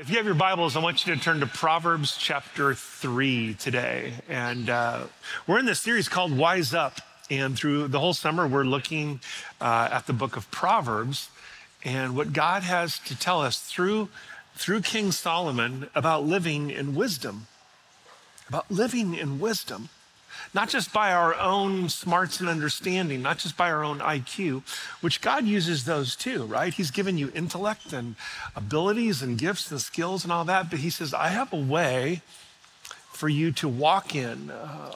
If you have your Bibles, I want you to turn to Proverbs chapter 3 today. And uh, we're in this series called Wise Up. And through the whole summer, we're looking uh, at the book of Proverbs and what God has to tell us through, through King Solomon about living in wisdom. About living in wisdom not just by our own smarts and understanding, not just by our own IQ, which God uses those too, right? He's given you intellect and abilities and gifts and skills and all that, but He says, I have a way for you to walk in, uh,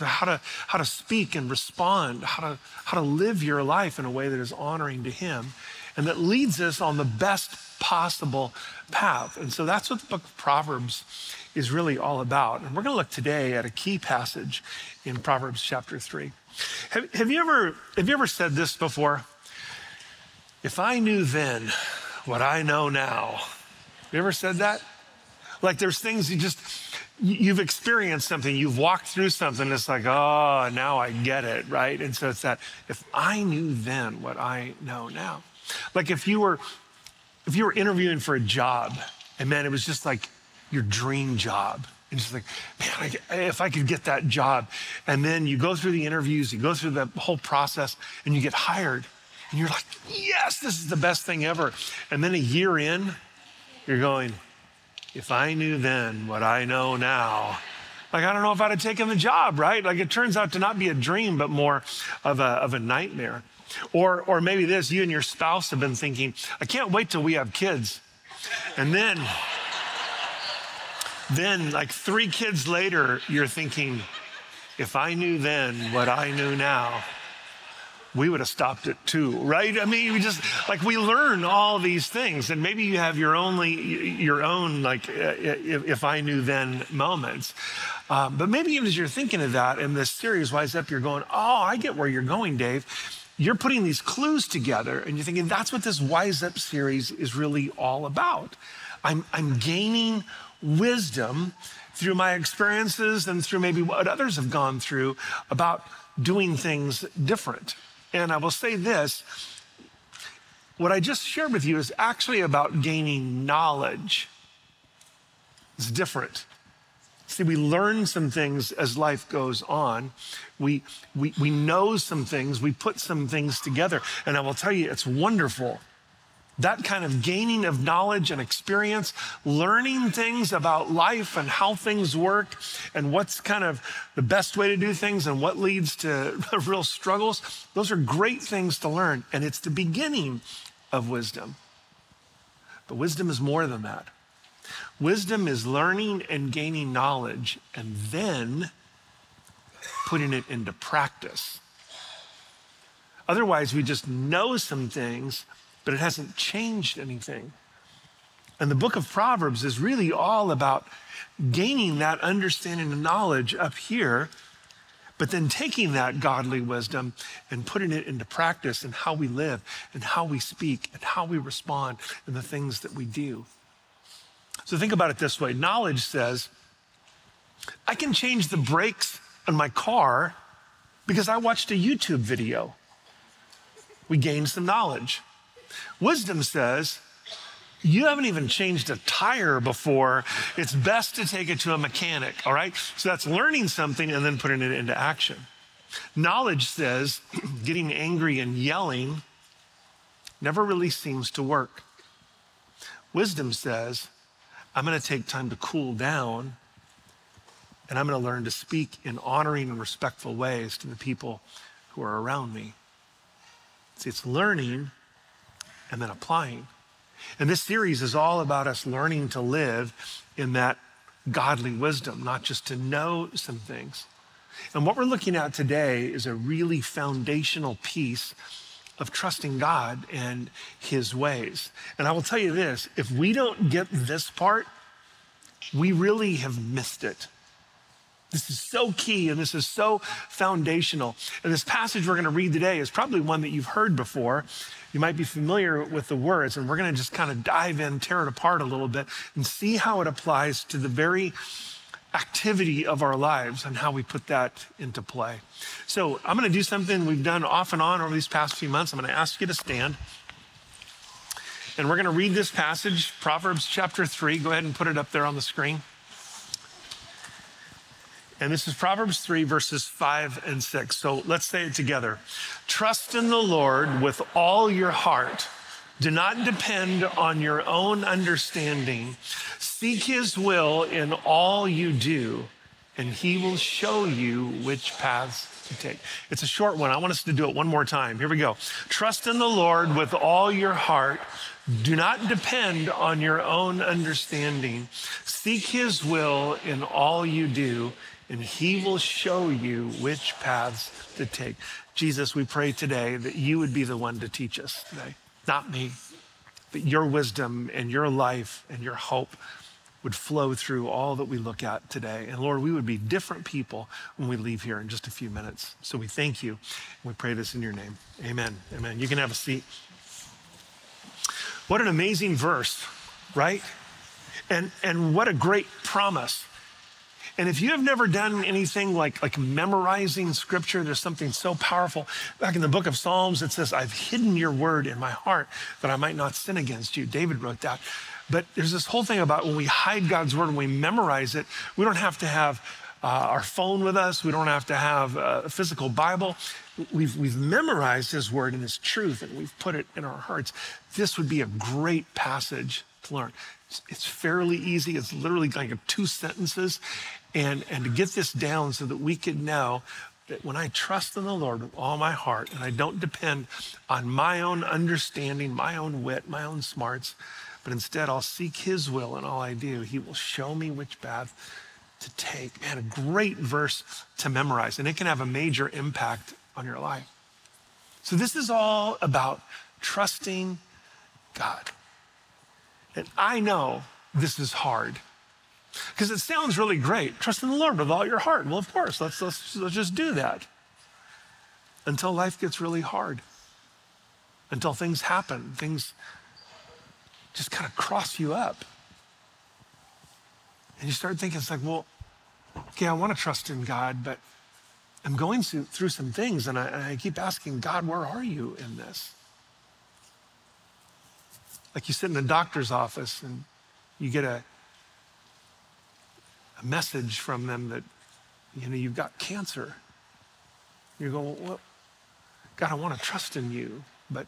how to how to speak and respond, how to how to live your life in a way that is honoring to Him, and that leads us on the best possible path. And so that's what the book of Proverbs is really all about. And we're going to look today at a key passage in Proverbs chapter 3. Have, have, you ever, have you ever said this before? If I knew then what I know now, have you ever said that? Like there's things you just, you've experienced something, you've walked through something, it's like, oh, now I get it, right? And so it's that, if I knew then what I know now. Like if you were, if you were interviewing for a job, and man, it was just like your dream job. And just like, man, I, if I could get that job. And then you go through the interviews, you go through the whole process, and you get hired. And you're like, yes, this is the best thing ever. And then a year in, you're going, if I knew then what I know now, like, I don't know if I'd have taken the job, right? Like, it turns out to not be a dream, but more of a, of a nightmare. Or, or maybe this, you and your spouse have been thinking, I can't wait till we have kids. And then, then, like three kids later, you're thinking, if I knew then what I knew now, we would have stopped it too, right? I mean, we just like we learn all these things, and maybe you have your only your own like if, if I knew then moments. Um, but maybe even as you're thinking of that in this series, Wise Up, you're going, oh, I get where you're going, Dave. You're putting these clues together, and you're thinking that's what this Wise Up series is really all about. I'm, I'm gaining wisdom through my experiences and through maybe what others have gone through about doing things different. And I will say this what I just shared with you is actually about gaining knowledge. It's different. See, we learn some things as life goes on. We, we, we know some things, we put some things together. And I will tell you, it's wonderful that kind of gaining of knowledge and experience, learning things about life and how things work and what's kind of the best way to do things and what leads to real struggles, those are great things to learn. And it's the beginning of wisdom. But wisdom is more than that. Wisdom is learning and gaining knowledge and then putting it into practice. Otherwise, we just know some things but it hasn't changed anything. And the book of Proverbs is really all about gaining that understanding and knowledge up here, but then taking that godly wisdom and putting it into practice in how we live and how we speak and how we respond and the things that we do. So think about it this way knowledge says, I can change the brakes on my car because I watched a YouTube video. We gained some knowledge. Wisdom says, you haven't even changed a tire before. It's best to take it to a mechanic, all right? So that's learning something and then putting it into action. Knowledge says getting angry and yelling never really seems to work. Wisdom says, I'm going to take time to cool down and I'm going to learn to speak in honoring and respectful ways to the people who are around me. See, it's learning and then applying. And this series is all about us learning to live in that godly wisdom, not just to know some things. And what we're looking at today is a really foundational piece of trusting God and his ways. And I will tell you this if we don't get this part, we really have missed it. This is so key and this is so foundational. And this passage we're going to read today is probably one that you've heard before. You might be familiar with the words, and we're going to just kind of dive in, tear it apart a little bit, and see how it applies to the very activity of our lives and how we put that into play. So I'm going to do something we've done off and on over these past few months. I'm going to ask you to stand. And we're going to read this passage, Proverbs chapter 3. Go ahead and put it up there on the screen. And this is Proverbs 3, verses 5 and 6. So let's say it together. Trust in the Lord with all your heart. Do not depend on your own understanding. Seek his will in all you do, and he will show you which paths to take. It's a short one. I want us to do it one more time. Here we go. Trust in the Lord with all your heart. Do not depend on your own understanding. Seek his will in all you do, and he will show you which paths to take. Jesus, we pray today that you would be the one to teach us today, not me, that your wisdom and your life and your hope would flow through all that we look at today. And Lord, we would be different people when we leave here in just a few minutes. So we thank you. We pray this in your name. Amen. Amen. You can have a seat. What an amazing verse, right? And, and what a great promise and if you have never done anything like, like memorizing scripture, there's something so powerful. Back in the book of Psalms, it says, I've hidden your word in my heart that I might not sin against you. David wrote that. But there's this whole thing about when we hide God's word and we memorize it, we don't have to have uh, our phone with us. We don't have to have a physical Bible. We've, we've memorized his word and his truth and we've put it in our hearts. This would be a great passage to learn. It's, it's fairly easy. It's literally like two sentences and, and to get this down so that we could know that when I trust in the Lord with all my heart and I don't depend on my own understanding, my own wit, my own smarts, but instead I'll seek His will in all I do, He will show me which path to take. Man, a great verse to memorize, and it can have a major impact on your life. So, this is all about trusting God. And I know this is hard. Because it sounds really great. Trust in the Lord with all your heart. Well, of course, let's, let's, let's just do that until life gets really hard, until things happen, things just kind of cross you up. And you start thinking, it's like, well, okay, I want to trust in God, but I'm going through, some things, and I, and I keep asking, God, where are you in this? Like you sit in a doctor's office and you get a a message from them that, you know, you've got cancer. You're going, well, God, I want to trust in you, but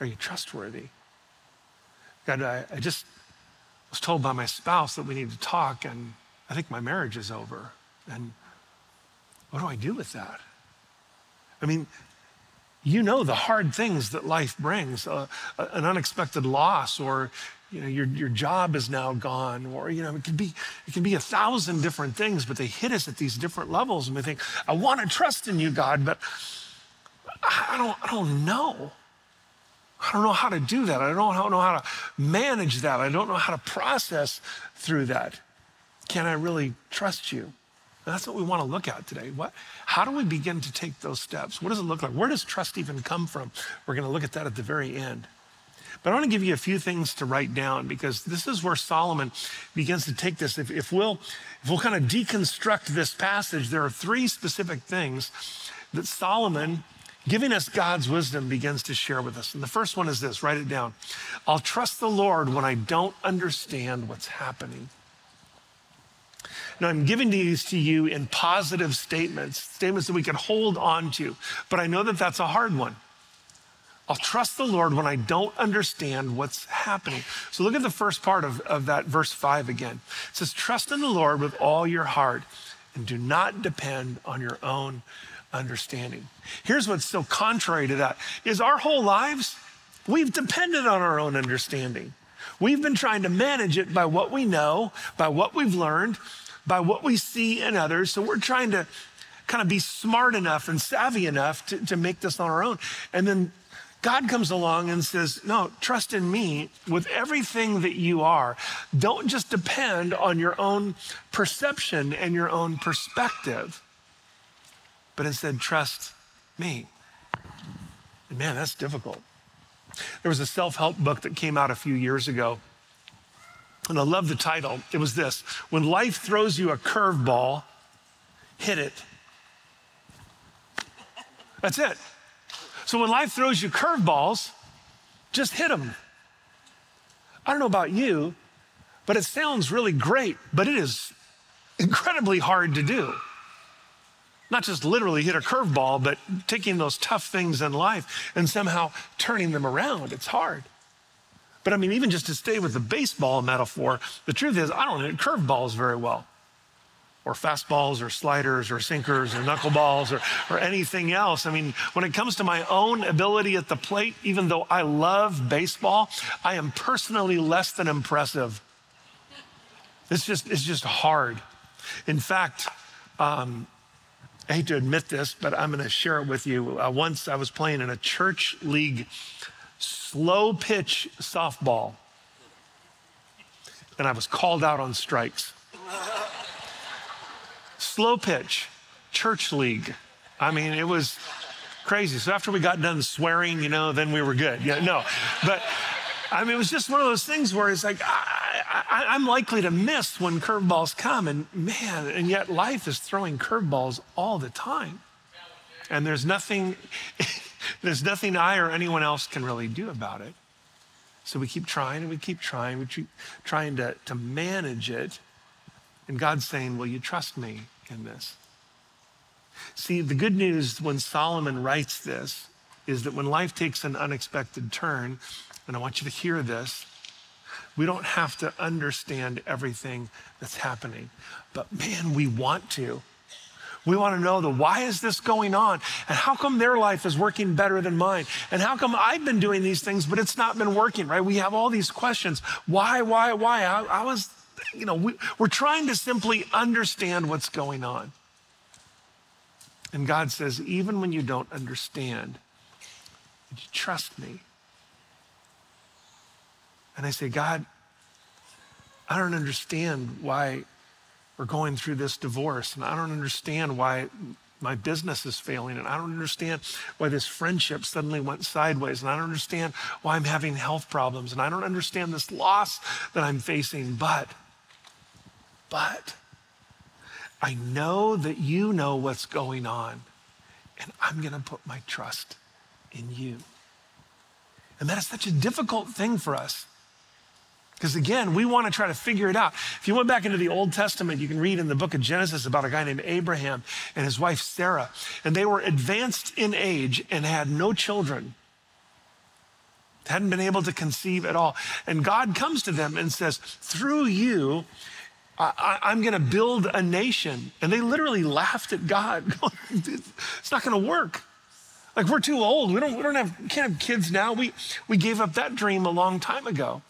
are you trustworthy? God, I, I just was told by my spouse that we need to talk, and I think my marriage is over. And what do I do with that? I mean, you know the hard things that life brings uh, an unexpected loss or you know, your, your job is now gone, or, you know, it can be, it can be a thousand different things, but they hit us at these different levels. And we think, I want to trust in you, God, but I don't, I don't know. I don't know how to do that. I don't know how to manage that. I don't know how to process through that. Can I really trust you? That's what we want to look at today. What, how do we begin to take those steps? What does it look like? Where does trust even come from? We're going to look at that at the very end. But I want to give you a few things to write down because this is where Solomon begins to take this. If, if we'll, if we'll kind of deconstruct this passage, there are three specific things that Solomon, giving us God's wisdom, begins to share with us. And the first one is this write it down. I'll trust the Lord when I don't understand what's happening. Now, I'm giving these to you in positive statements, statements that we can hold on to, but I know that that's a hard one. I'll trust the Lord when I don't understand what's happening. So look at the first part of, of that verse five again. It says, Trust in the Lord with all your heart and do not depend on your own understanding. Here's what's so contrary to that is our whole lives, we've depended on our own understanding. We've been trying to manage it by what we know, by what we've learned, by what we see in others. So we're trying to kind of be smart enough and savvy enough to, to make this on our own. And then God comes along and says, No, trust in me with everything that you are. Don't just depend on your own perception and your own perspective, but instead trust me. And man, that's difficult. There was a self help book that came out a few years ago. And I love the title. It was this When life throws you a curveball, hit it. That's it. So when life throws you curveballs, just hit them. I don't know about you, but it sounds really great, but it is incredibly hard to do. Not just literally hit a curveball, but taking those tough things in life and somehow turning them around. It's hard. But I mean, even just to stay with the baseball metaphor, the truth is, I don't hit curveballs very well, or fastballs, or sliders, or sinkers, or knuckleballs, or, or anything else. I mean, when it comes to my own ability at the plate, even though I love baseball, I am personally less than impressive. It's just, it's just hard. In fact, um, I hate to admit this, but I'm going to share it with you. Uh, once I was playing in a church league slow pitch softball, and I was called out on strikes. Slow pitch, church league. I mean, it was crazy. So after we got done swearing, you know, then we were good. Yeah, no, but I mean, it was just one of those things where it's like, I, am likely to miss when curveballs come. And man, and yet life is throwing curveballs all the time. And there's nothing, there's nothing I or anyone else can really do about it. So we keep trying and we keep trying. We keep trying to, to manage it. And God's saying, Will you trust me in this? See, the good news when Solomon writes this is that when life takes an unexpected turn, and I want you to hear this, we don't have to understand everything that's happening. But man, we want to. We want to know the why is this going on? And how come their life is working better than mine? And how come I've been doing these things, but it's not been working, right? We have all these questions. Why, why, why? I, I was, you know, we, we're trying to simply understand what's going on. And God says, even when you don't understand, you trust me? And I say, God, I don't understand why we're going through this divorce, and I don't understand why my business is failing, and I don't understand why this friendship suddenly went sideways, and I don't understand why I'm having health problems, and I don't understand this loss that I'm facing, but, but, I know that you know what's going on, and I'm going to put my trust in you. And that is such a difficult thing for us. Because again, we want to try to figure it out. If you went back into the Old Testament, you can read in the book of Genesis about a guy named Abraham and his wife Sarah. And they were advanced in age and had no children, hadn't been able to conceive at all. And God comes to them and says, Through you, I, am going to build a nation. And they literally laughed at God. it's not going to work. Like we're too old. We don't, we don't have, can't have kids now. We, we gave up that dream a long time ago.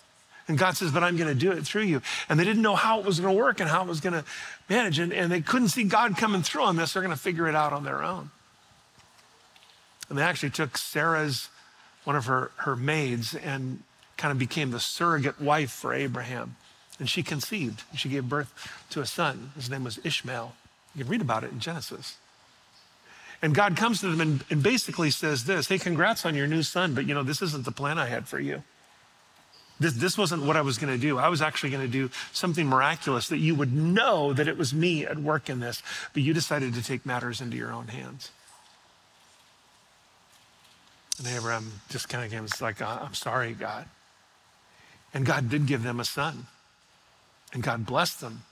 And God says, but I'm going to do it through you. And they didn't know how it was going to work and how it was going to manage. And, and they couldn't see God coming through on this. They're going to figure it out on their own. And they actually took Sarah's, one of her, her maids, and kind of became the surrogate wife for Abraham. And she conceived. And she gave birth to a son. His name was Ishmael. You can read about it in Genesis. And God comes to them and, and basically says this Hey, congrats on your new son, but you know, this isn't the plan I had for you. This, this wasn't what I was going to do. I was actually going to do something miraculous that you would know that it was me at work in this, but you decided to take matters into your own hands. And Abraham just kind of came, it's like, uh, I'm sorry, God. And God did give them a son. And God blessed them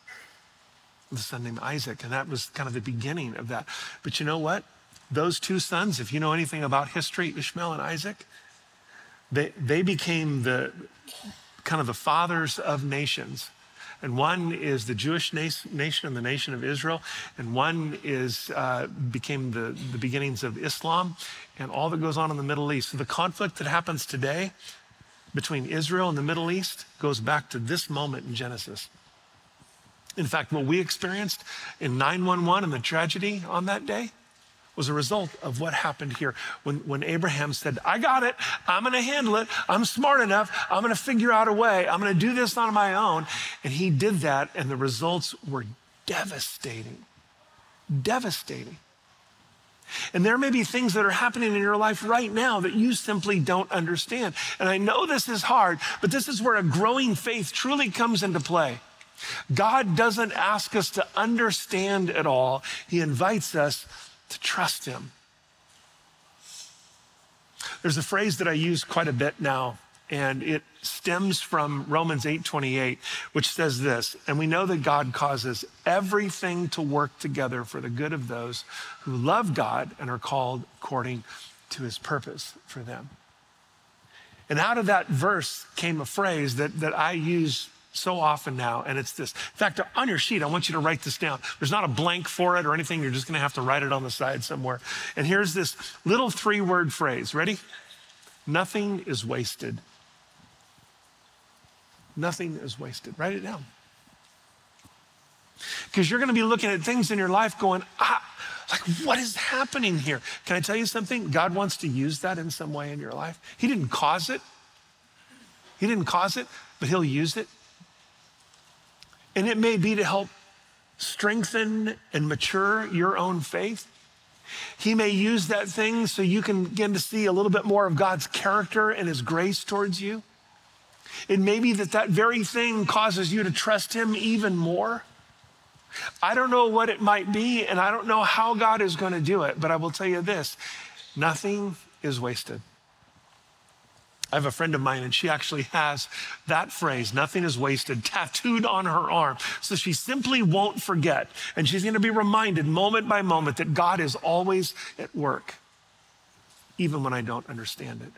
with a son named Isaac. And that was kind of the beginning of that. But you know what? Those two sons, if you know anything about history, Ishmael and Isaac, they, they became the kind of the fathers of nations. And one is the Jewish nation and the nation of Israel, and one is uh, became the, the beginnings of Islam and all that goes on in the Middle East. So the conflict that happens today between Israel and the Middle East goes back to this moment in Genesis. In fact, what we experienced in 911 and the tragedy on that day was a result of what happened here when, when Abraham said, I got it. I'm to handle it. I'm smart enough. I'm to figure out a way. I'm to do this on my own. And he did that, and the results were devastating. Devastating. And there may be things that are happening in your life right now that you simply don't understand. And I know this is hard, but this is where a growing faith truly comes into play. God doesn't ask us to understand it all, He invites us to trust Him. There's a phrase that I use quite a bit now and it stems from Romans 8:28, which says this, and we know that God causes everything to work together for the good of those who love God and are called according to his purpose for them. And out of that verse came a phrase that, that I use so often now, and it's this. In fact, on your sheet, I want you to write this down. There's not a blank for it or anything. You're just going to have to write it on the side somewhere. And here's this little three word phrase. Ready? Nothing is wasted. Nothing is wasted. Write it down. Because you're going to be looking at things in your life going, ah, like, what is happening here? Can I tell you something? God wants to use that in some way in your life. He didn't cause it, He didn't cause it, but He'll use it. And it may be to help strengthen and mature your own faith. He may use that thing so you can begin to see a little bit more of God's character and His grace towards you. It may be that that very thing causes you to trust Him even more. I don't know what it might be, and I don't know how God is going to do it, but I will tell you this nothing is wasted. I have a friend of mine, and she actually has that phrase, nothing is wasted, tattooed on her arm. So she simply won't forget. And she's going to be reminded moment by moment that God is always at work, even when I don't understand it.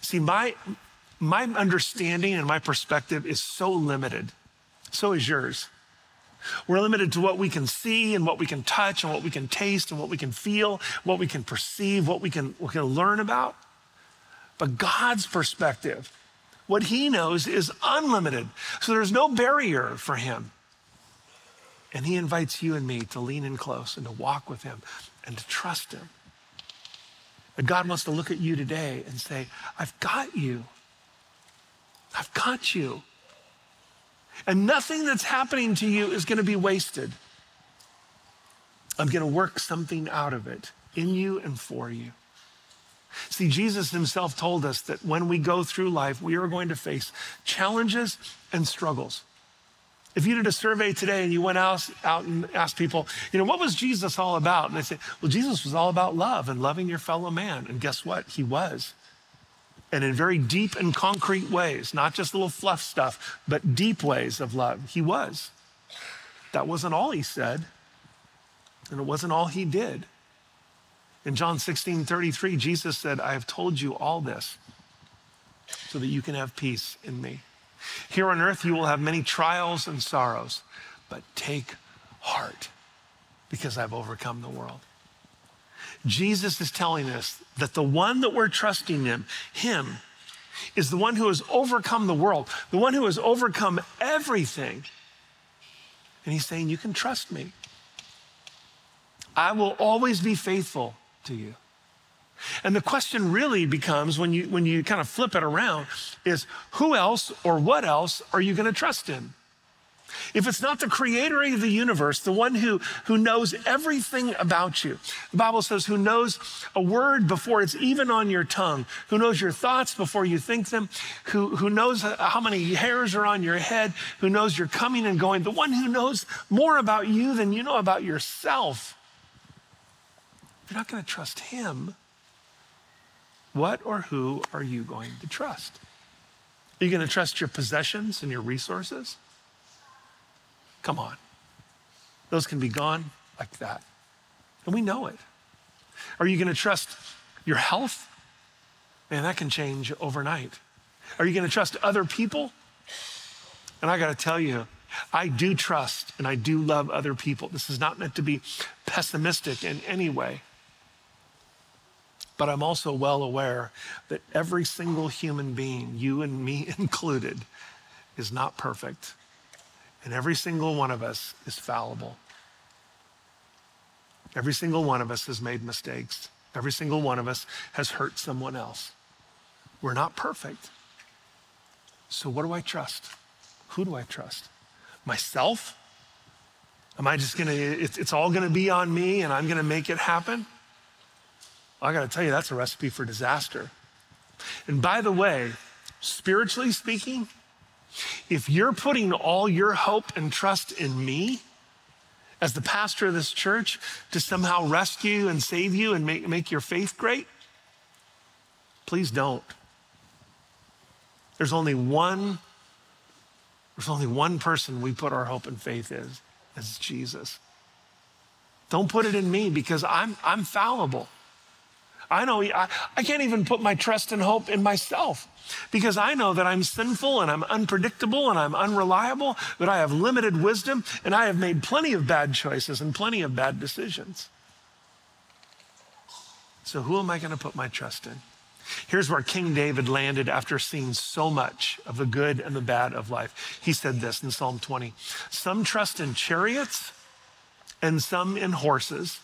See, my, my understanding and my perspective is so limited. So is yours. We're limited to what we can see and what we can touch and what we can taste and what we can feel, what we can perceive, what we can, we can learn about. But God's perspective, what He knows is unlimited. So there's no barrier for Him. And He invites you and me to lean in close and to walk with Him and to trust Him. And God wants to look at you today and say, I've got you. I've got you. And nothing that's happening to you is going to be wasted. I'm going to work something out of it in you and for you. See, Jesus himself told us that when we go through life, we are going to face challenges and struggles. If you did a survey today and you went out, out and asked people, you know, what was Jesus all about? And they say, well, Jesus was all about love and loving your fellow man. And guess what? He was and in very deep and concrete ways, not just little fluff stuff, but deep ways of love. He was. That wasn't all he said, and it wasn't all he did. In John 16 33, Jesus said, I have told you all this so that you can have peace in me. Here on earth, you will have many trials and sorrows, but take heart because I've overcome the world. Jesus is telling us that the one that we're trusting in, Him, is the one who has overcome the world, the one who has overcome everything. And He's saying, You can trust me. I will always be faithful to you. And the question really becomes when you, when you kind of flip it around is who else or what else are you going to trust in? If it's not the creator of the universe, the one who, who knows everything about you, the Bible says, who knows a word before it's even on your tongue, who knows your thoughts before you think them, who, who knows how many hairs are on your head, who knows you're coming and going, the one who knows more about you than you know about yourself. If you're not going to trust him, what or who are you going to trust? Are you going to trust your possessions and your resources? Come on. Those can be gone like that. And we know it. Are you going to trust your health? Man, that can change overnight. Are you going to trust other people? And I got to tell you, I do trust and I do love other people. This is not meant to be pessimistic in any way. But I'm also well aware that every single human being, you and me included, is not perfect. And every single one of us is fallible. Every single one of us has made mistakes. Every single one of us has hurt someone else. We're not perfect. So, what do I trust? Who do I trust? Myself? Am I just gonna, it's, it's all gonna be on me and I'm gonna make it happen? I gotta tell you, that's a recipe for disaster. And by the way, spiritually speaking, if you're putting all your hope and trust in me as the pastor of this church to somehow rescue and save you and make, make your faith great, please don't. there's only one there's only one person we put our hope and faith in, it's Jesus. Don't put it in me because I'm, I'm fallible. I know I, I can't even put my trust and hope in myself because I know that I'm sinful and I'm unpredictable and I'm unreliable, that I have limited wisdom and I have made plenty of bad choices and plenty of bad decisions. So, who am I going to put my trust in? Here's where King David landed after seeing so much of the good and the bad of life. He said this in Psalm 20 Some trust in chariots and some in horses,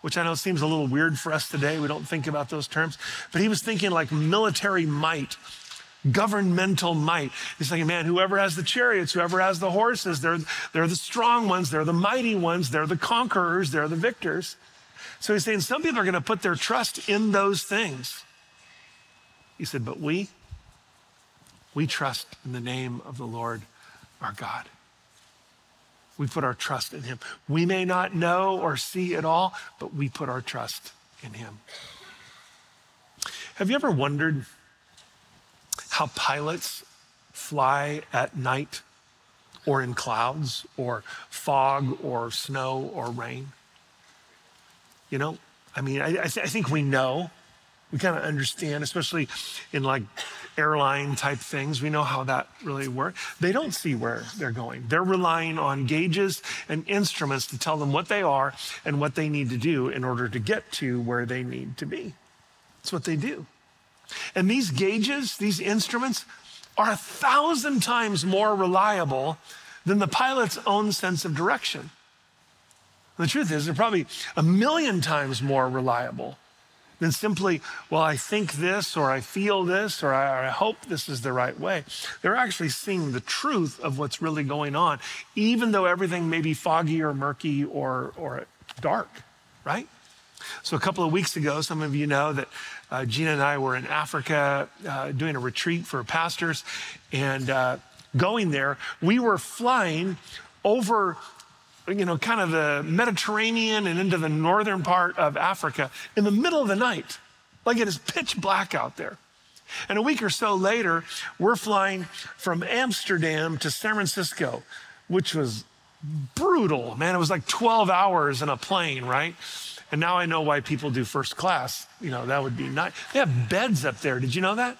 which I know seems a little weird for us today. We don't think about those terms. But he was thinking like military might, governmental might. He's thinking, man, whoever has the chariots, whoever has the horses, they're, they're the strong ones, they're the mighty ones, they're the conquerors, they're the victors. So he's saying some people are going to put their trust in those things. He said, But we, we trust in the name of the Lord our God. We put our trust in him. We may not know or see it all, but we put our trust in him. Have you ever wondered how pilots fly at night or in clouds or fog or snow or rain? You know, I mean, I, I, th- I think we know we kind of understand, especially in like airline type things. We know how that really works. They don't see where they're going. They're relying on gauges and instruments to tell them what they are and what they need to do in order to get to where they need to be. That's what they do. And these gauges, these instruments, are a thousand times more reliable than the pilot's own sense of direction. The truth is, they're probably a million times more reliable than simply, well, I think this, or I feel this, or I, I, hope this is the right way. They're actually seeing the truth of what's really going on, even though everything may be foggy or murky or, or dark, right? So, a couple of weeks ago, some of you know that uh, Gina and I were in Africa uh, doing a retreat for pastors. And uh, going there, we were flying over you know, kind of the Mediterranean and into the northern part of Africa in the middle of the night. Like it is pitch black out there. And a week or so later, we're flying from Amsterdam to San Francisco, which was brutal. Man, it was like 12 hours in a plane, right? And now I know why people do first class. You know, that would be nice. They have beds up there. Did you know that?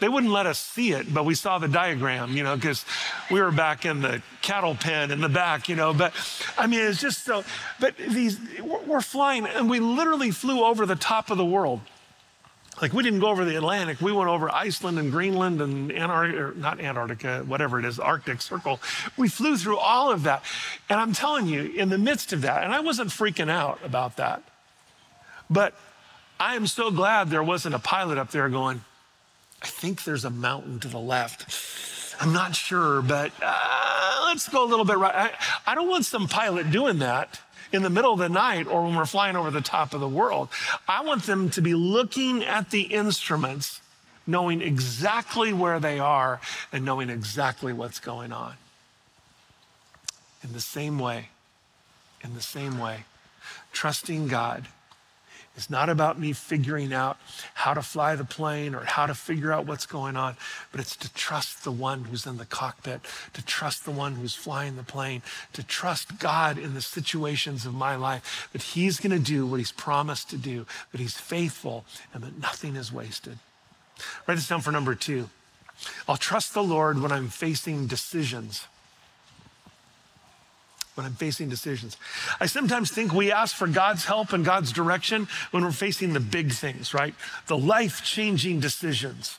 They wouldn't let us see it, but we saw the diagram, you know, because we were back in the cattle pen in the back, you know. But I mean, it's just so. But these, we're flying, and we literally flew over the top of the world. Like we didn't go over the Atlantic, we went over Iceland and Greenland and Antarctica, not Antarctica, whatever it is, Arctic Circle. We flew through all of that. And I'm telling you, in the midst of that, and I wasn't freaking out about that, but I am so glad there wasn't a pilot up there going, I think there's a mountain to the left. I'm not sure, but uh, let's go a little bit right. I, I don't want some pilot doing that in the middle of the night or when we're flying over the top of the world. I want them to be looking at the instruments, knowing exactly where they are and knowing exactly what's going on. In the same way, in the same way, trusting God it's not about me figuring out how to fly the plane or how to figure out what's going on, but it's to trust the one who's in the cockpit, to trust the one who's flying the plane, to trust God in the situations of my life that He's going to do what He's promised to do, that He's faithful, and that nothing is wasted. Write this down for number two. I'll trust the Lord when I'm facing decisions when I'm facing decisions. I sometimes think we ask for God's help and God's direction when we're facing the big things, right? The life changing decisions,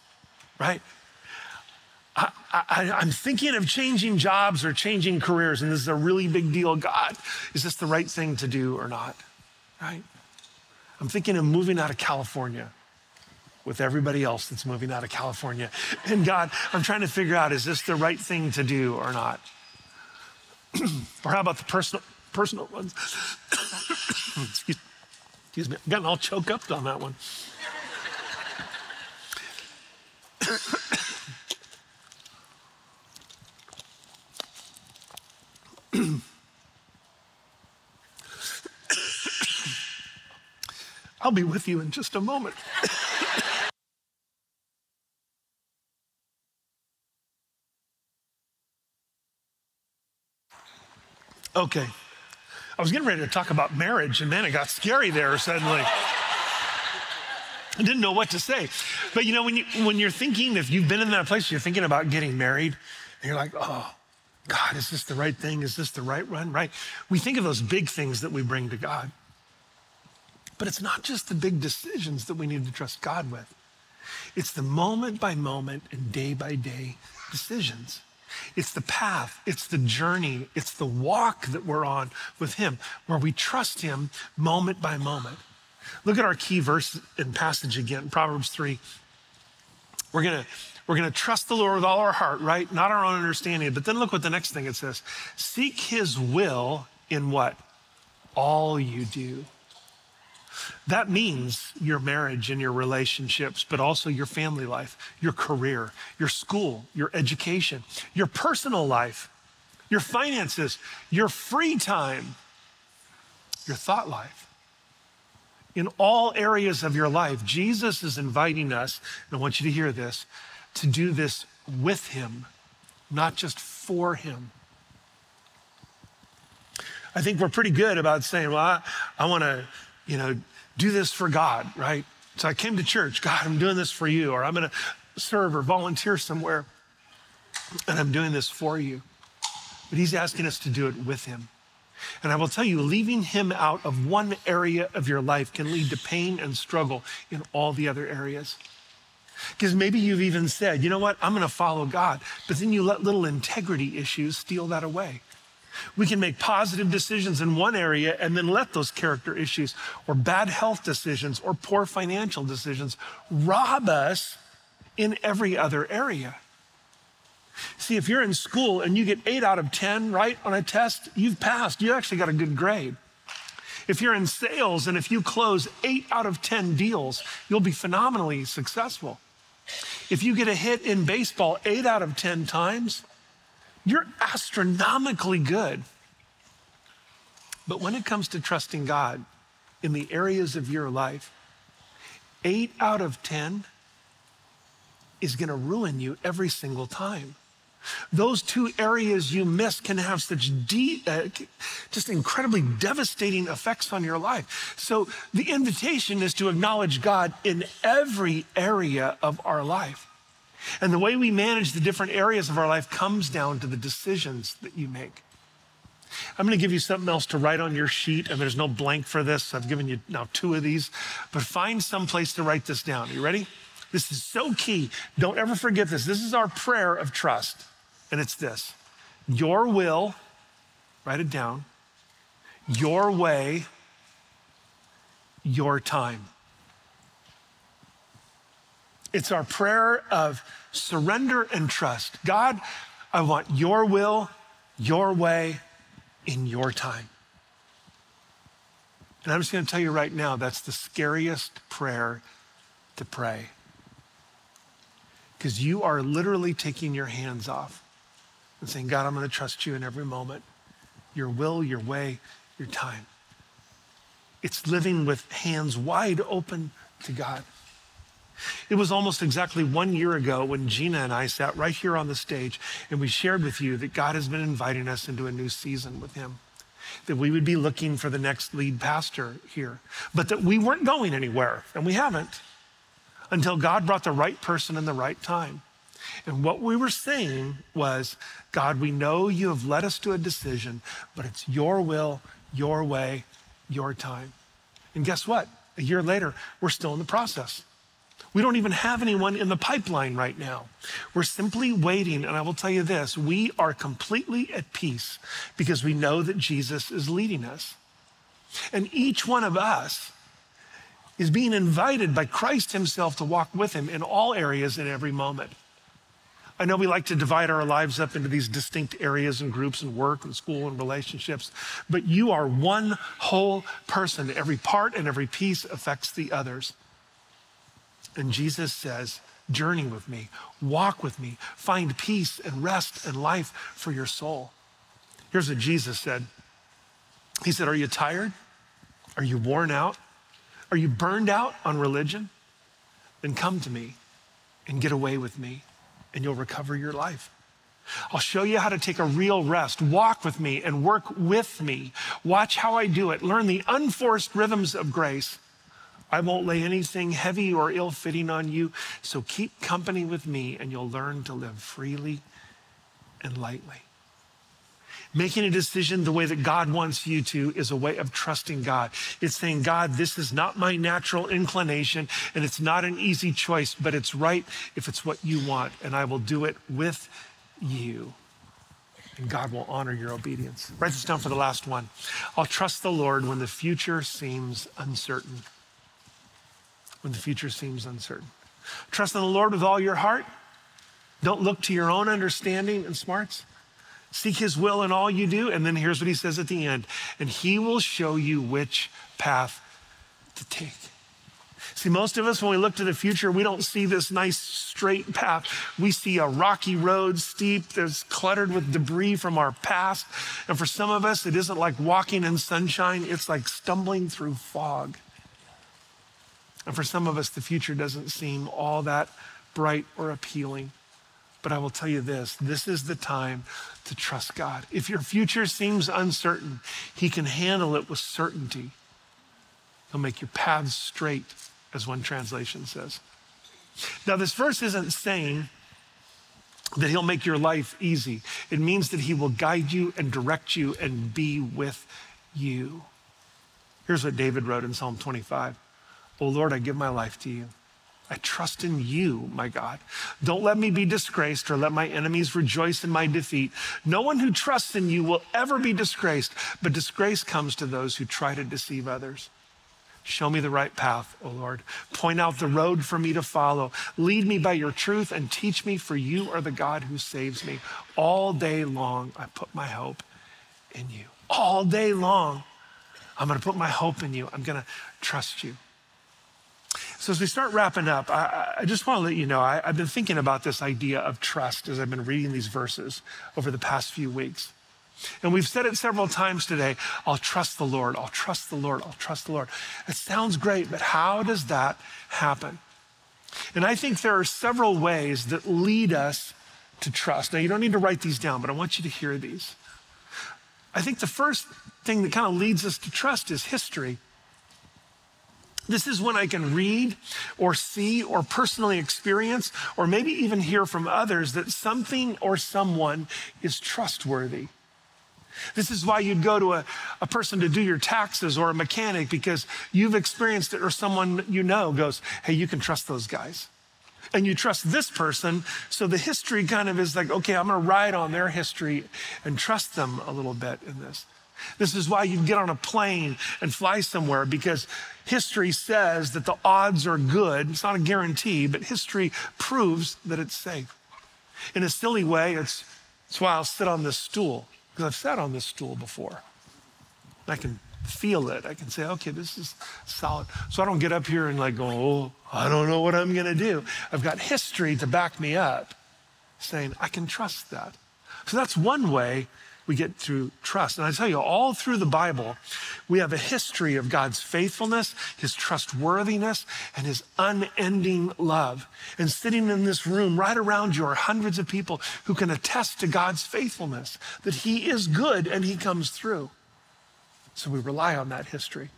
right? I, am thinking of changing jobs or changing careers, and this is a really big deal. God, is this the right thing to do or not? Right? I'm thinking of moving out of California with everybody else that's moving out of California. And God, I'm trying to figure out is this the right thing to do or not? Or how about the personal, personal ones? excuse, excuse me, I'm getting all choked up on that one. I'll be with you in just a moment. Okay. I was getting ready to talk about marriage, and then it got scary there suddenly. I didn't know what to say. But you know, when, you, when you're thinking, if you've been in that place, you're thinking about getting married, and you're like, oh, God, is this the right thing? Is this the right run? Right? We think of those big things that we bring to God. But it's not just the big decisions that we need to trust God with. It's the moment by moment and day by day decisions. It's the path, it's the journey, it's the walk that we're on with Him, where we trust Him moment by moment. Look at our key verse and passage again, Proverbs 3. We're going to we're going to trust the Lord with all our heart, right? Not our own understanding. But then look what the next thing it says Seek his will in what? All you do. That means your marriage and your relationships, but also your family life, your career, your school, your education, your personal life, your finances, your free time, your thought life. In all areas of your life, Jesus is inviting us, and I want you to hear this, to do this with Him, not just for Him. I think we're pretty good about saying, well, I, I want to, you know, do this for God, right? So I came to church, God, I'm doing this for you, or I'm going to serve or volunteer somewhere, and I'm doing this for you. But He's asking us to do it with Him. And I will tell you, leaving Him out of one area of your life can lead to pain and struggle in all the other areas. Because maybe you've even said, you know what, I'm going to follow God, but then you let little integrity issues steal that away. We can make positive decisions in one area and then let those character issues or bad health decisions or poor financial decisions rob us in every other area. See, if you're in school and you get eight out of 10 right on a test, you've passed. You actually got a good grade. If you're in sales and if you close eight out of 10 deals, you'll be phenomenally successful. If you get a hit in baseball eight out of 10 times, you're astronomically good. But when it comes to trusting God in the areas of your life, eight out of 10 is going to ruin you every single time. Those two areas you miss can have such deep, uh, just incredibly devastating effects on your life. So the invitation is to acknowledge God in every area of our life. And the way we manage the different areas of our life comes down to the decisions that you make. I'm going to give you something else to write on your sheet, and there's no blank for this. I've given you now two of these, but find some place to write this down. Are you ready? This is so key. Don't ever forget this. This is our prayer of trust, and it's this Your will, write it down, your way, your time. It's our prayer of surrender and trust. God, I want your will, your way, in your time. And I'm just going to tell you right now that's the scariest prayer to pray. Because you are literally taking your hands off and saying, God, I'm going to trust you in every moment your will, your way, your time. It's living with hands wide open to God. It was almost exactly one year ago when Gina and I sat right here on the stage and we shared with you that God has been inviting us into a new season with Him. That we would be looking for the next lead pastor here, but that we weren't going anywhere, and we haven't until God brought the right person in the right time. And what we were saying was, God, we know you have led us to a decision, but it's your will, your way, your time. And guess what? A year later, we're still in the process. We don't even have anyone in the pipeline right now. We're simply waiting. And I will tell you this we are completely at peace because we know that Jesus is leading us. And each one of us is being invited by Christ Himself to walk with Him in all areas in every moment. I know we like to divide our lives up into these distinct areas and groups and work and school and relationships, but you are one whole person. Every part and every piece affects the others. And Jesus says, Journey with me, walk with me, find peace and rest and life for your soul. Here's what Jesus said He said, Are you tired? Are you worn out? Are you burned out on religion? Then come to me and get away with me, and you'll recover your life. I'll show you how to take a real rest. Walk with me and work with me. Watch how I do it. Learn the unforced rhythms of grace. I won't lay anything heavy or ill fitting on you. So keep company with me and you'll learn to live freely and lightly. Making a decision the way that God wants you to is a way of trusting God. It's saying, God, this is not my natural inclination and it's not an easy choice, but it's right if it's what you want, and I will do it with you. And God will honor your obedience. Write this down for the last one. I'll trust the Lord when the future seems uncertain. When the future seems uncertain. Trust in the Lord with all your heart. Don't look to your own understanding and smarts. Seek his will in all you do. And then here's what he says at the end and he will show you which path to take. See, most of us, when we look to the future, we don't see this nice straight path. We see a rocky road, steep, that's cluttered with debris from our past. And for some of us, it isn't like walking in sunshine, it's like stumbling through fog. And for some of us, the future doesn't seem all that bright or appealing. But I will tell you this this is the time to trust God. If your future seems uncertain, He can handle it with certainty. He'll make your paths straight, as one translation says. Now, this verse isn't saying that He'll make your life easy, it means that He will guide you and direct you and be with you. Here's what David wrote in Psalm 25 Oh Lord, I give my life to you. I trust in you, my God. Don't let me be disgraced or let my enemies rejoice in my defeat. No one who trusts in you will ever be disgraced, but disgrace comes to those who try to deceive others. Show me the right path, O Lord. Point out the road for me to follow. Lead me by your truth and teach me, for you are the God who saves me. All day long, I put my hope in you. All day long, I'm going to put my hope in you. I'm going to trust you. So, as we start wrapping up, I, I just want to let you know I, I've been thinking about this idea of trust as I've been reading these verses over the past few weeks. And we've said it several times today I'll trust the Lord, I'll trust the Lord, I'll trust the Lord. It sounds great, but how does that happen? And I think there are several ways that lead us to trust. Now, you don't need to write these down, but I want you to hear these. I think the first thing that kind of leads us to trust is history. This is when I can read or see or personally experience or maybe even hear from others that something or someone is trustworthy. This is why you'd go to a, a person to do your taxes or a mechanic because you've experienced it or someone you know goes, hey, you can trust those guys. And you trust this person. So the history kind of is like, okay, I'm going to ride on their history and trust them a little bit in this. This is why you get on a plane and fly somewhere because history says that the odds are good. It's not a guarantee, but history proves that it's safe. In a silly way, it's, it's why I'll sit on this stool because I've sat on this stool before. I can feel it. I can say, okay, this is solid. So I don't get up here and like go, oh, I don't know what I'm going to do. I've got history to back me up saying, I can trust that. So that's one way we get through trust. And I tell you, all through the Bible, we have a history of God's faithfulness, his trustworthiness, and his unending love. And sitting in this room right around you are hundreds of people who can attest to God's faithfulness, that he is good and he comes through. So we rely on that history.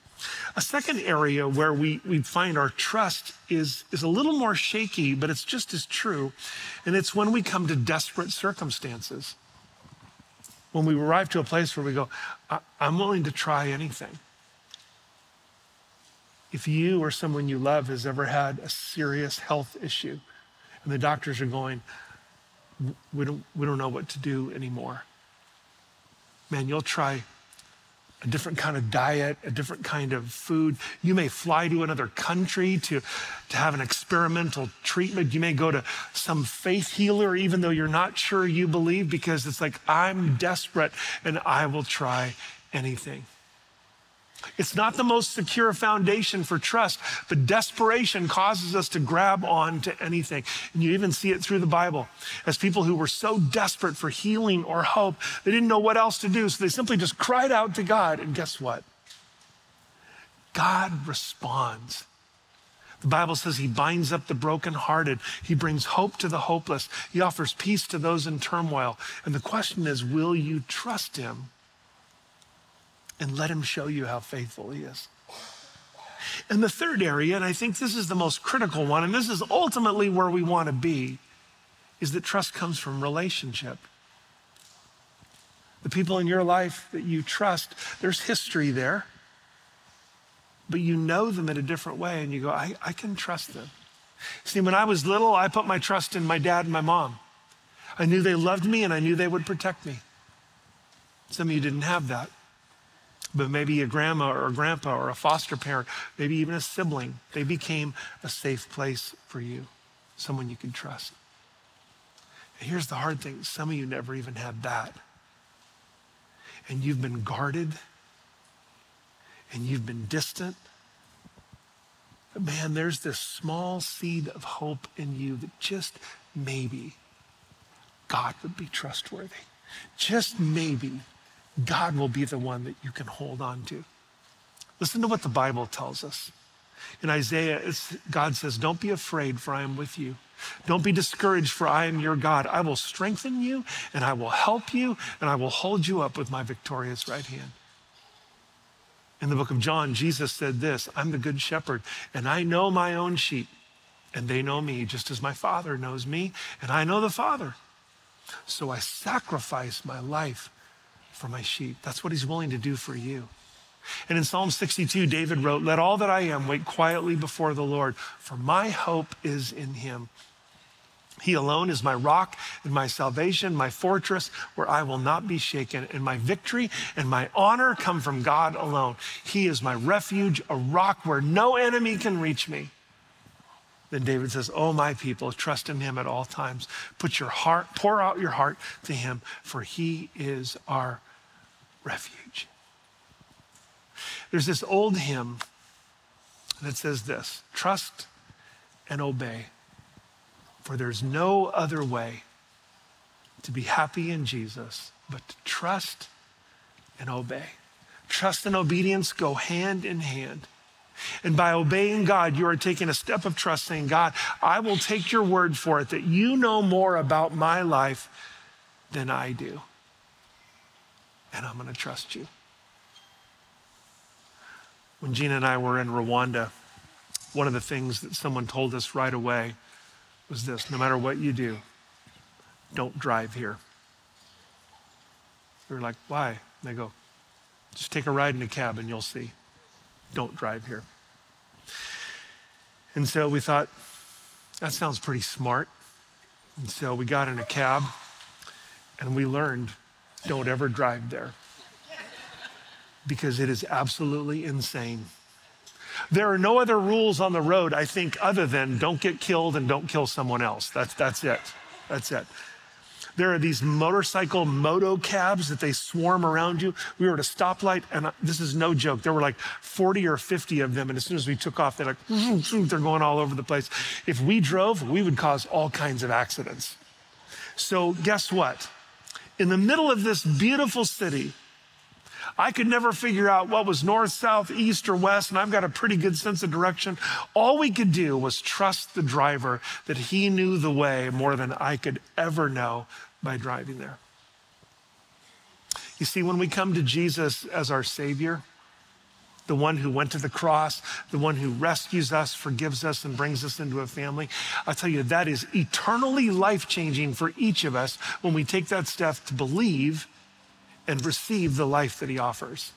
A second area where we, we find our trust is, is a little more shaky, but it's just as true. And it's when we come to desperate circumstances when we arrive to a place where we go, I'm willing to try anything. If you or someone you love has ever had a serious health issue and the doctors are going, we don't, we don't know what to do anymore, man, you'll try a different kind of diet, a different kind of food. You may fly to another country to, to have an experimental treatment. You may go to some faith healer, even though you're not sure you believe, because it's like, I'm desperate and I will try anything. It's not the most secure foundation for trust, but desperation causes us to grab on to anything. And you even see it through the Bible as people who were so desperate for healing or hope, they didn't know what else to do. So they simply just cried out to God. And guess what? God responds. The Bible says he binds up the brokenhearted. He brings hope to the hopeless. He offers peace to those in turmoil. And the question is will you trust him and let him show you how faithful he is? And the third area, and I think this is the most critical one, and this is ultimately where we want to be, is that trust comes from relationship. The people in your life that you trust, there's history there, but you know them in a different way, and you go, I, I can trust them. See, when I was little, I put my trust in my dad and my mom. I knew they loved me and I knew they would protect me. Some of you didn't have that but maybe a grandma or a grandpa or a foster parent, maybe even a sibling. They became a safe place for you, someone you could trust. And here's the hard thing some of you never even had that. And you've been guarded, and you've been distant. But man, there's this small seed of hope in you that just maybe God would be trustworthy. Just maybe God will be the one that you can hold on to. Listen to what the Bible tells us. In Isaiah, God says, Don't be afraid, for I am with you. Don't be discouraged, for I am your God. I will strengthen you, and I will help you, and I will hold you up with my victorious right hand. In the book of John, Jesus said this I'm the good shepherd, and I know my own sheep, and they know me, just as my Father knows me, and I know the Father. So I sacrifice my life for my sheep. That's what he's willing to do for you. And in Psalm 62, David wrote, Let all that I am wait quietly before the Lord, for my hope is in him. He alone is my rock and my salvation, my fortress, where I will not be shaken. And my victory and my honor come from God alone. He is my refuge, a rock where no enemy can reach me. Then David says, Oh, my people, trust in him at all times. Put your heart, pour out your heart to him, for he is our refuge. There's this old hymn that says this trust and obey, for there's no other way to be happy in Jesus but to trust and obey. Trust and obedience go hand in hand. And by obeying God, you are taking a step of trust, saying, God, I will take your word for it that you know more about my life than I do. And I'm going to trust you. When Gina and I were in Rwanda, one of the things that someone told us right away was this no matter what you do, don't drive here. We were like, why? And they go, just take a ride in a cab and you'll see don't drive here. And so we thought, that sounds pretty smart. And so we got in a cab and we learned don't ever drive there because it is absolutely insane. There are no other rules on the road, I think, other than don't get killed and don't kill someone else. That's, that's it. That's it. There are these motorcycle moto cabs that they swarm around you. We were at a stoplight, and this is no joke. There were like 40 or 50 of them, and as soon as we took off, they're like, they're going all over the place. If we drove, we would cause all kinds of accidents. So, guess what? In the middle of this beautiful city, I could never figure out what was north, south, east, or west, and I've got a pretty good sense of direction. All we could do was trust the driver that he knew the way more than I could ever know by driving there. You see, when we come to Jesus as our Savior, the one who went to the cross, the one who rescues us, forgives us, and brings us into a family. I tell you, that is eternally life changing for each of us when we take that step to believe and receive the life that he offers.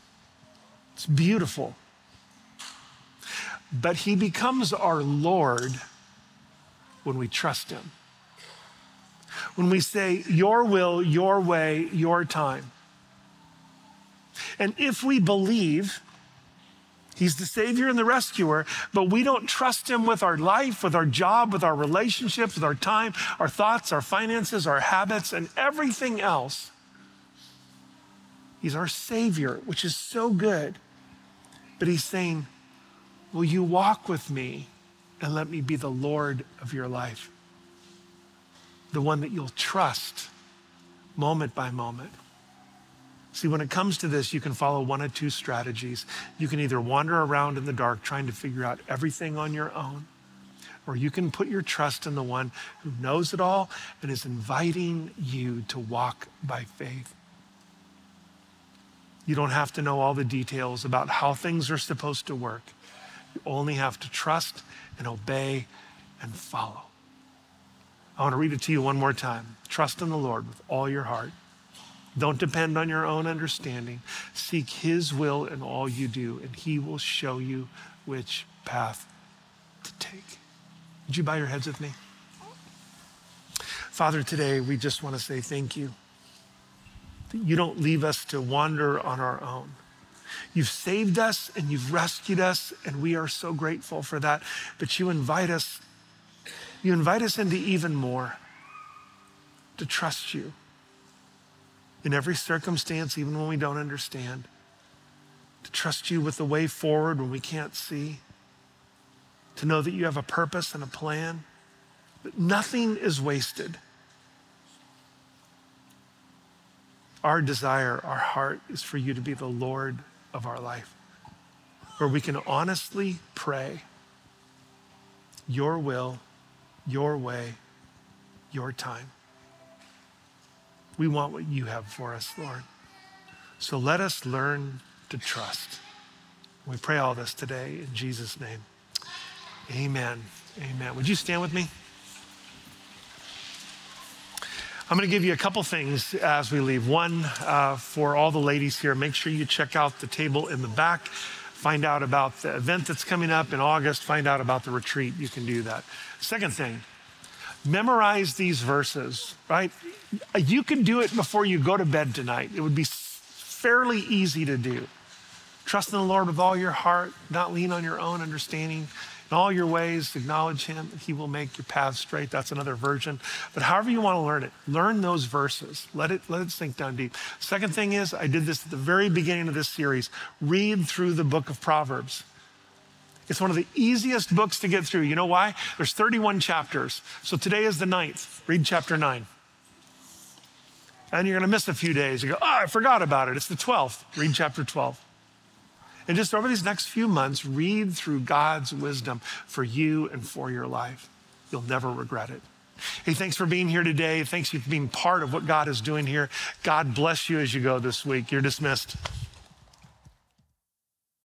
It's beautiful. But he becomes our Lord when we trust him. When we say, Your will, your way, your time. And if we believe, He's the Savior and the rescuer, but we don't trust Him with our life, with our job, with our relationships, with our time, our thoughts, our finances, our habits, and everything else. He's our Savior, which is so good. But He's saying, Will you walk with me and let me be the Lord of your life? The one that you'll trust moment by moment. See, when it comes to this, you can follow one of two strategies. You can either wander around in the dark trying to figure out everything on your own, or you can put your trust in the one who knows it all and is inviting you to walk by faith. You don't have to know all the details about how things are supposed to work. You only have to trust and obey and follow. I want to read it to you one more time. Trust in the Lord with all your heart. Don't depend on your own understanding. Seek His will in all you do, and He will show you which path to take. Would you bow your heads with me? Father, today we just want to say thank you. You don't leave us to wander on our own. You've saved us and you've rescued us, and we are so grateful for that. But you invite us, you invite us into even more to trust you in every circumstance, even when we don't understand, to trust you with the way forward when we can't see, to know that you have a purpose and a plan, that nothing is wasted. Our desire, our heart is for you to be the Lord of our life, where we can honestly pray, Your will, Your way, Your time. We want what you have for us, Lord. So let us learn to trust. We pray all this today in Jesus' name. Amen. Amen. Would you stand with me? I'm going to give you a couple things as we leave. One, uh, for all the ladies here, make sure you check out the table in the back. Find out about the event that's coming up in August. Find out about the retreat. You can do that. Second thing, memorize these verses, right? You can do it before you go to bed tonight. It would be fairly easy to do. Trust in the Lord with all your heart, not lean on your own understanding. In all your ways, acknowledge Him, and He will make your path straight. That's another version. But however you want to learn it, learn those verses. Let it, let it sink down deep. Second thing is, I did this at the very beginning of this series read through the book of Proverbs. It's one of the easiest books to get through. You know why? There's 31 chapters. So today is the ninth. Read chapter 9. And you're going to miss a few days. You go, oh, I forgot about it. It's the 12th. Read chapter 12. And just over these next few months, read through God's wisdom for you and for your life. You'll never regret it. Hey, thanks for being here today. Thanks for being part of what God is doing here. God bless you as you go this week. You're dismissed.